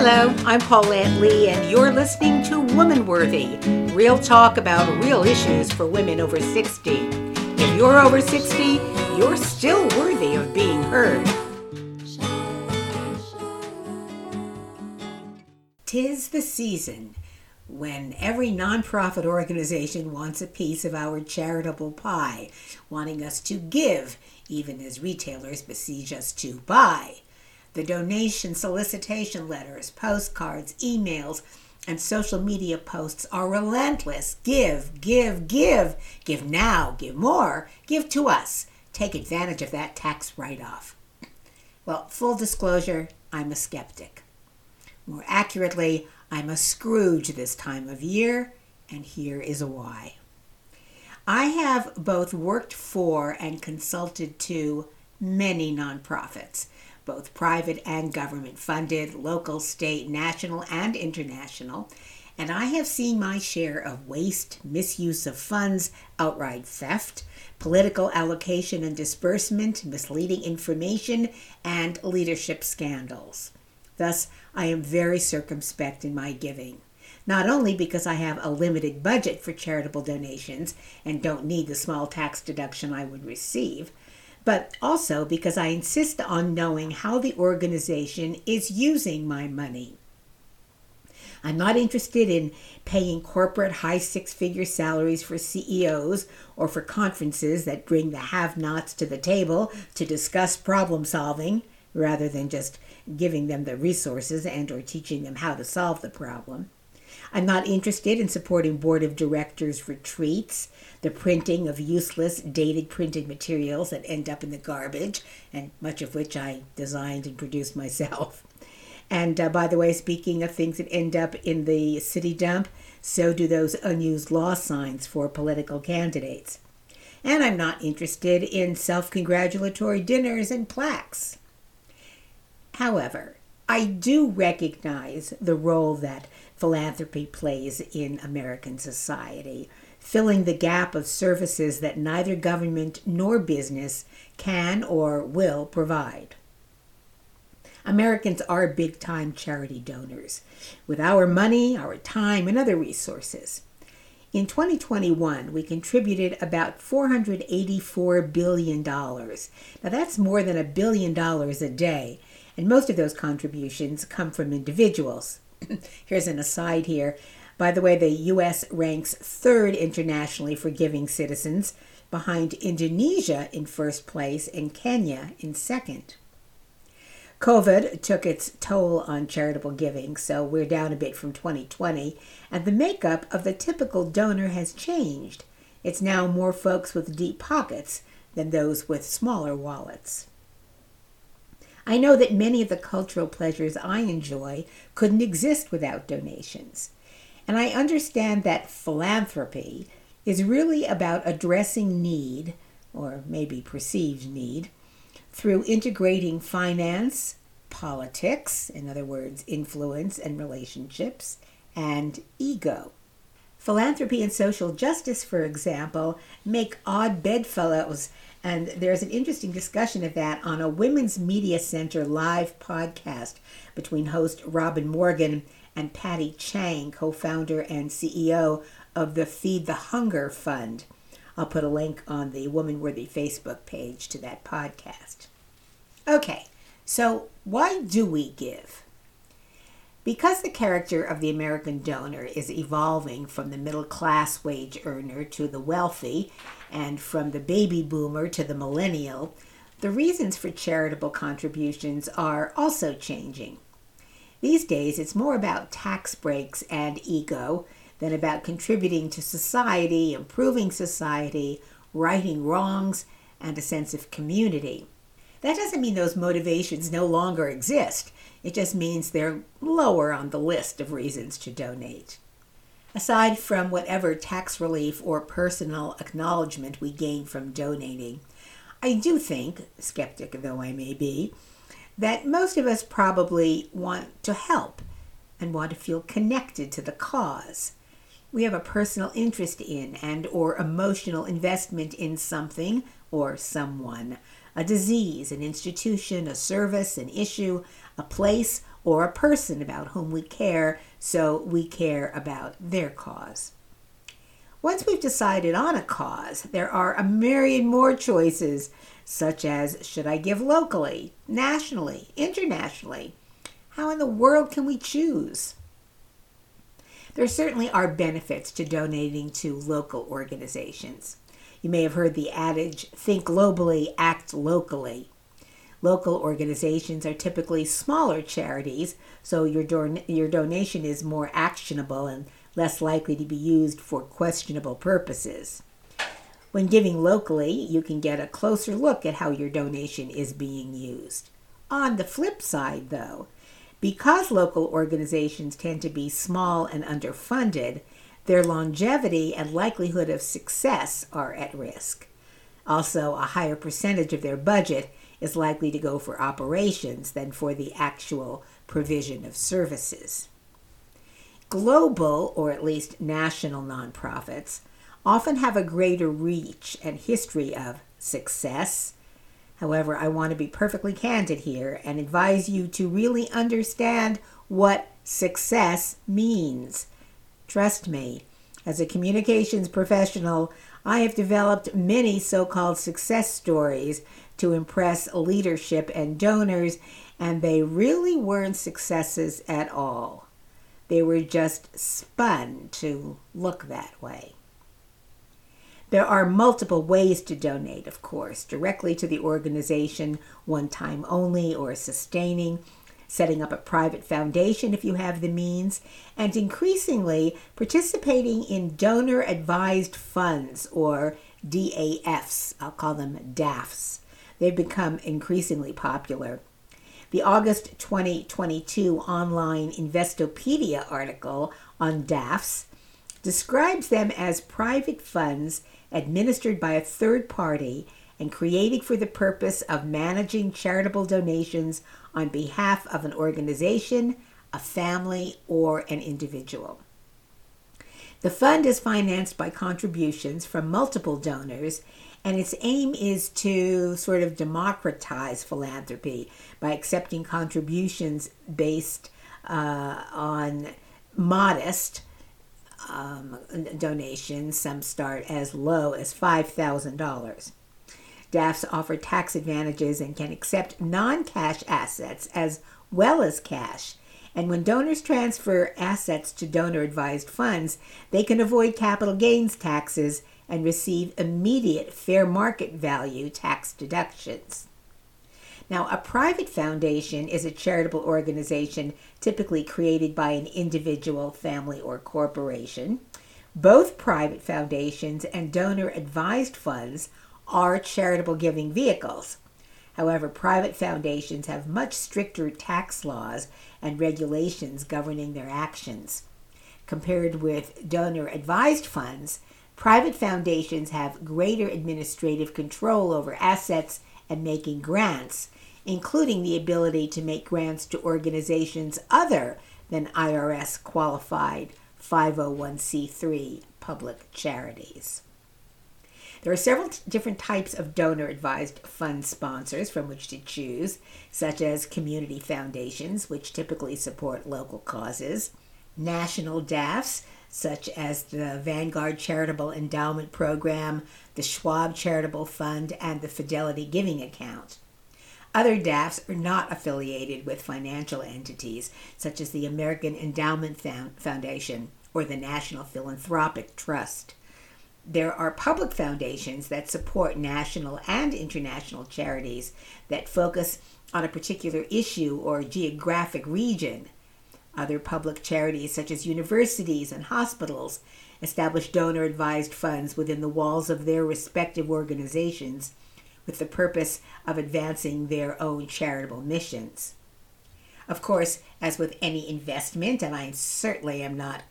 Hello, I'm Paulette Lee, and you're listening to Woman Worthy, real talk about real issues for women over 60. If you're over 60, you're still worthy of being heard. Tis the season when every nonprofit organization wants a piece of our charitable pie, wanting us to give, even as retailers besiege us to buy. The donation solicitation letters, postcards, emails, and social media posts are relentless. Give, give, give. Give now, give more, give to us. Take advantage of that tax write off. Well, full disclosure, I'm a skeptic. More accurately, I'm a Scrooge this time of year, and here is a why. I have both worked for and consulted to many nonprofits both private and government funded, local, state, national, and international. And I have seen my share of waste, misuse of funds, outright theft, political allocation and disbursement, misleading information, and leadership scandals. Thus, I am very circumspect in my giving. Not only because I have a limited budget for charitable donations and don't need the small tax deduction I would receive, but also because I insist on knowing how the organization is using my money. I'm not interested in paying corporate high six figure salaries for CEOs or for conferences that bring the have nots to the table to discuss problem solving rather than just giving them the resources and or teaching them how to solve the problem. I'm not interested in supporting board of directors retreats, the printing of useless, dated printed materials that end up in the garbage, and much of which I designed and produced myself. And uh, by the way, speaking of things that end up in the city dump, so do those unused law signs for political candidates. And I'm not interested in self congratulatory dinners and plaques. However, I do recognize the role that philanthropy plays in American society, filling the gap of services that neither government nor business can or will provide. Americans are big time charity donors, with our money, our time, and other resources. In 2021, we contributed about $484 billion. Now, that's more than a billion dollars a day, and most of those contributions come from individuals. Here's an aside here. By the way, the U.S. ranks third internationally for giving citizens, behind Indonesia in first place and Kenya in second. COVID took its toll on charitable giving, so we're down a bit from 2020, and the makeup of the typical donor has changed. It's now more folks with deep pockets than those with smaller wallets. I know that many of the cultural pleasures I enjoy couldn't exist without donations. And I understand that philanthropy is really about addressing need, or maybe perceived need, through integrating finance, politics, in other words, influence and relationships, and ego. Philanthropy and social justice, for example, make odd bedfellows and there's an interesting discussion of that on a Women's Media Center live podcast between host Robin Morgan and Patty Chang, co founder and CEO of the Feed the Hunger Fund. I'll put a link on the Woman Worthy Facebook page to that podcast. Okay, so why do we give? Because the character of the American donor is evolving from the middle class wage earner to the wealthy, and from the baby boomer to the millennial, the reasons for charitable contributions are also changing. These days, it's more about tax breaks and ego than about contributing to society, improving society, righting wrongs, and a sense of community. That doesn't mean those motivations no longer exist. It just means they're lower on the list of reasons to donate. Aside from whatever tax relief or personal acknowledgement we gain from donating, I do think, skeptic though I may be, that most of us probably want to help and want to feel connected to the cause. We have a personal interest in and or emotional investment in something or someone, a disease, an institution, a service, an issue, a place, or a person about whom we care, so we care about their cause. Once we've decided on a cause, there are a myriad more choices, such as should I give locally, nationally, internationally? How in the world can we choose? There certainly are benefits to donating to local organizations. You may have heard the adage think globally, act locally. Local organizations are typically smaller charities, so your, don- your donation is more actionable and less likely to be used for questionable purposes. When giving locally, you can get a closer look at how your donation is being used. On the flip side, though, because local organizations tend to be small and underfunded, their longevity and likelihood of success are at risk. Also, a higher percentage of their budget is likely to go for operations than for the actual provision of services. Global, or at least national nonprofits, often have a greater reach and history of success. However, I want to be perfectly candid here and advise you to really understand what success means. Trust me, as a communications professional, I have developed many so called success stories to impress leadership and donors, and they really weren't successes at all. They were just spun to look that way. There are multiple ways to donate, of course, directly to the organization, one time only, or sustaining, setting up a private foundation if you have the means, and increasingly participating in donor advised funds or DAFs. I'll call them DAFs. They've become increasingly popular. The August 2022 online Investopedia article on DAFs describes them as private funds administered by a third party and created for the purpose of managing charitable donations on behalf of an organization, a family, or an individual. The fund is financed by contributions from multiple donors and its aim is to sort of democratize philanthropy by accepting contributions based uh, on modest um, donations. Some start as low as $5,000. DAFs offer tax advantages and can accept non cash assets as well as cash. And when donors transfer assets to donor advised funds, they can avoid capital gains taxes and receive immediate fair market value tax deductions. Now, a private foundation is a charitable organization typically created by an individual, family, or corporation. Both private foundations and donor advised funds are charitable giving vehicles. However, private foundations have much stricter tax laws and regulations governing their actions. Compared with donor advised funds, Private foundations have greater administrative control over assets and making grants, including the ability to make grants to organizations other than IRS qualified 501c3 public charities. There are several t- different types of donor advised fund sponsors from which to choose, such as community foundations, which typically support local causes, national DAFs, such as the Vanguard Charitable Endowment Program, the Schwab Charitable Fund, and the Fidelity Giving Account. Other DAFs are not affiliated with financial entities such as the American Endowment Foundation or the National Philanthropic Trust. There are public foundations that support national and international charities that focus on a particular issue or geographic region other public charities, such as universities and hospitals, establish donor advised funds within the walls of their respective organizations with the purpose of advancing their own charitable missions. Of course, as with any investment, and I certainly am not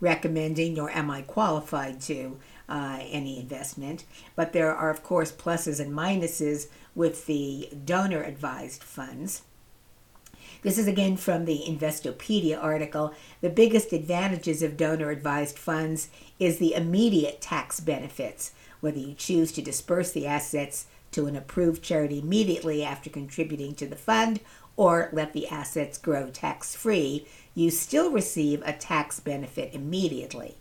recommending nor am I qualified to uh, any investment, but there are, of course, pluses and minuses with the donor advised funds. This is again from the Investopedia article. The biggest advantages of donor advised funds is the immediate tax benefits, whether you choose to disperse the assets to an approved charity immediately after contributing to the fund or let the assets grow tax free, you still receive a tax benefit immediately.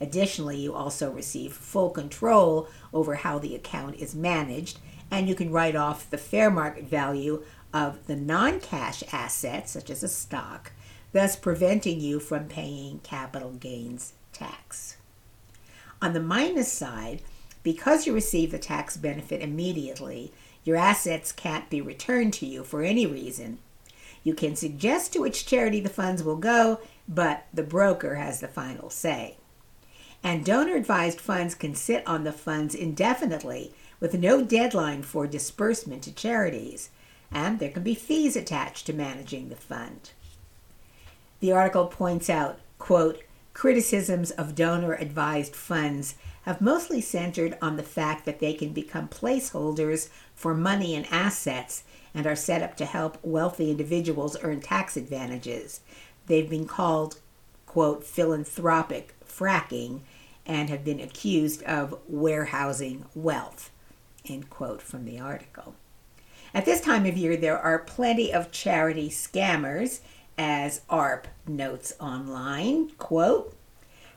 Additionally, you also receive full control over how the account is managed, and you can write off the fair market value of the non cash assets, such as a stock, thus preventing you from paying capital gains tax. On the minus side, because you receive the tax benefit immediately, your assets can't be returned to you for any reason. You can suggest to which charity the funds will go, but the broker has the final say. And donor advised funds can sit on the funds indefinitely with no deadline for disbursement to charities, and there can be fees attached to managing the fund. The article points out, quote, criticisms of donor advised funds have mostly centered on the fact that they can become placeholders for money and assets and are set up to help wealthy individuals earn tax advantages. They've been called, quote, philanthropic fracking and have been accused of warehousing wealth, end quote from the article. At this time of year, there are plenty of charity scammers, as AARP notes online. Quote,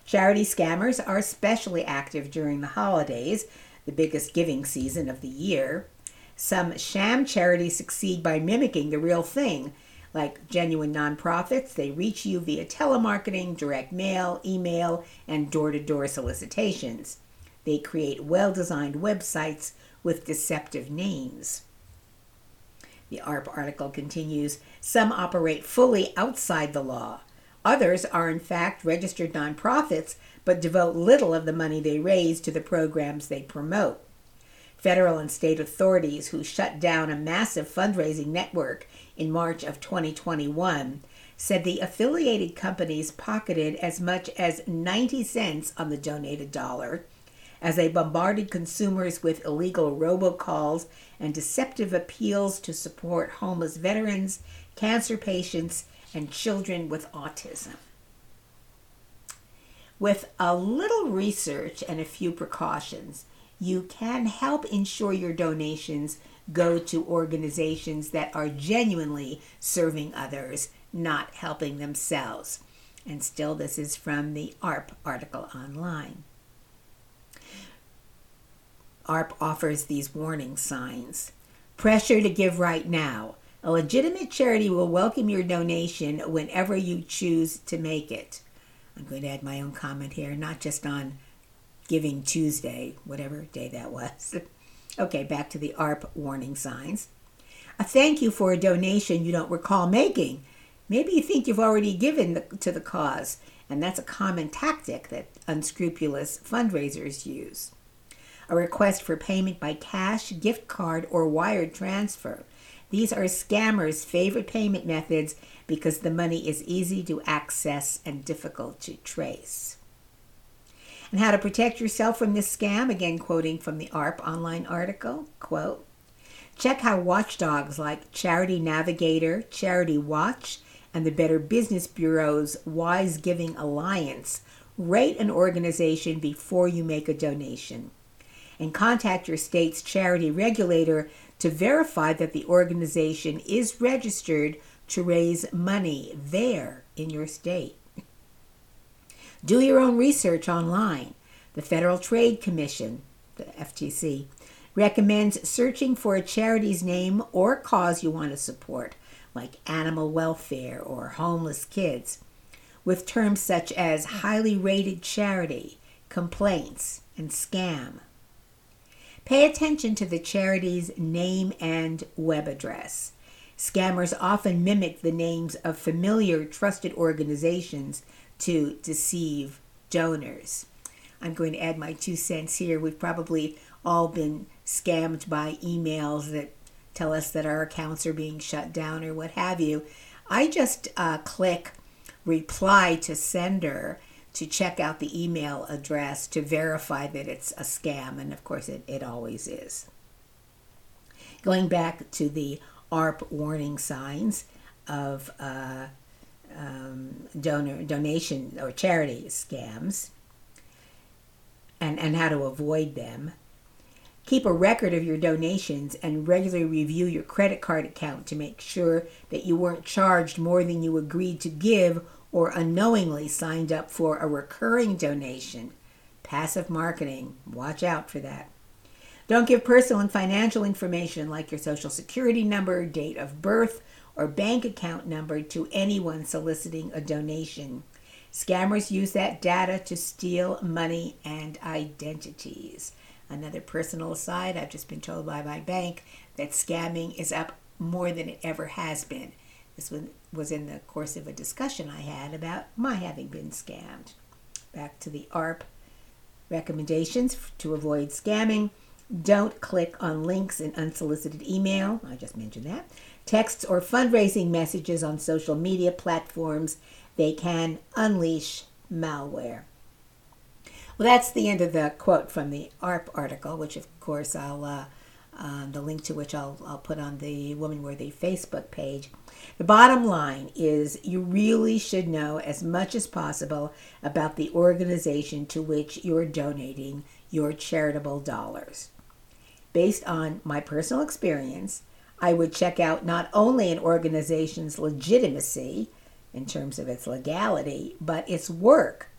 Charity scammers are especially active during the holidays, the biggest giving season of the year. Some sham charities succeed by mimicking the real thing. Like genuine nonprofits, they reach you via telemarketing, direct mail, email, and door to door solicitations. They create well designed websites with deceptive names. The AARP article continues Some operate fully outside the law. Others are, in fact, registered nonprofits but devote little of the money they raise to the programs they promote. Federal and state authorities who shut down a massive fundraising network in March of 2021 said the affiliated companies pocketed as much as 90 cents on the donated dollar as they bombarded consumers with illegal robocalls and deceptive appeals to support homeless veterans, cancer patients, and children with autism. With a little research and a few precautions, you can help ensure your donations go to organizations that are genuinely serving others, not helping themselves. And still, this is from the AARP article online. AARP offers these warning signs. Pressure to give right now. A legitimate charity will welcome your donation whenever you choose to make it. I'm going to add my own comment here, not just on Giving Tuesday, whatever day that was. okay, back to the AARP warning signs. A thank you for a donation you don't recall making. Maybe you think you've already given the, to the cause, and that's a common tactic that unscrupulous fundraisers use. A request for payment by cash, gift card, or wired transfer. These are scammers' favorite payment methods because the money is easy to access and difficult to trace. And how to protect yourself from this scam, again quoting from the AARP online article, quote, check how watchdogs like Charity Navigator, Charity Watch, and the Better Business Bureau's Wise Giving Alliance rate an organization before you make a donation. And contact your state's charity regulator to verify that the organization is registered to raise money there in your state. Do your own research online. The Federal Trade Commission, the FTC, recommends searching for a charity's name or cause you want to support, like animal welfare or homeless kids, with terms such as highly rated charity, complaints, and scam. Pay attention to the charity's name and web address. Scammers often mimic the names of familiar, trusted organizations to deceive donors. I'm going to add my two cents here. We've probably all been scammed by emails that tell us that our accounts are being shut down or what have you. I just uh, click reply to sender to check out the email address to verify that it's a scam, and of course, it, it always is. Going back to the AARP warning signs of uh, um, donor donation or charity scams and, and how to avoid them. Keep a record of your donations and regularly review your credit card account to make sure that you weren't charged more than you agreed to give or unknowingly signed up for a recurring donation. Passive marketing, watch out for that. Don't give personal and financial information like your social security number, date of birth, or bank account number to anyone soliciting a donation. Scammers use that data to steal money and identities. Another personal aside I've just been told by my bank that scamming is up more than it ever has been. This was in the course of a discussion I had about my having been scammed. Back to the AARP recommendations to avoid scamming. Don't click on links in unsolicited email. I just mentioned that. Texts or fundraising messages on social media platforms. They can unleash malware. Well, that's the end of the quote from the AARP article, which of course I'll uh, uh, the link to which I'll, I'll put on the Woman Worthy Facebook page. The bottom line is you really should know as much as possible about the organization to which you're donating your charitable dollars. Based on my personal experience, I would check out not only an organization's legitimacy in terms of its legality, but its work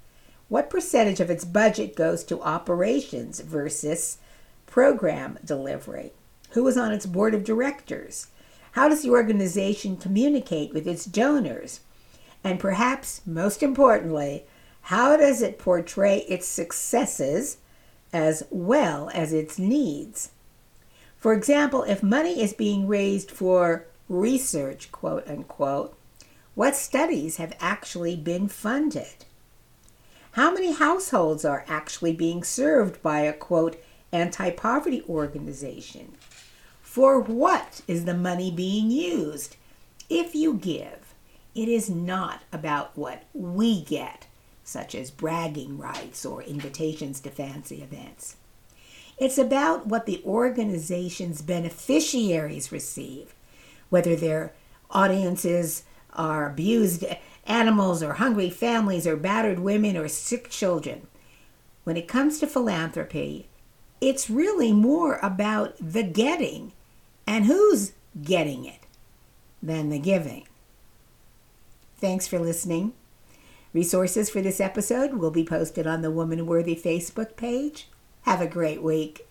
what percentage of its budget goes to operations versus program delivery? Who is on its board of directors? How does the organization communicate with its donors? And perhaps most importantly, how does it portray its successes as well as its needs? For example, if money is being raised for research, quote unquote, what studies have actually been funded? How many households are actually being served by a quote anti poverty organization? For what is the money being used? If you give, it is not about what we get, such as bragging rights or invitations to fancy events. It's about what the organization's beneficiaries receive, whether their audiences are abused animals or hungry families or battered women or sick children. When it comes to philanthropy, it's really more about the getting and who's getting it than the giving. Thanks for listening. Resources for this episode will be posted on the Woman Worthy Facebook page. Have a great week.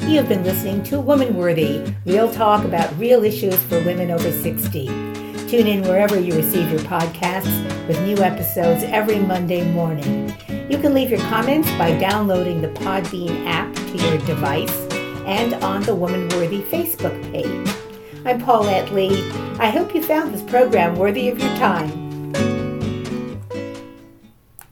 You have been listening to Woman Worthy, real talk about real issues for women over 60. Tune in wherever you receive your podcasts with new episodes every Monday morning. You can leave your comments by downloading the Podbean app to your device and on the Woman Worthy Facebook page. I'm Paulette Lee. I hope you found this program worthy of your time.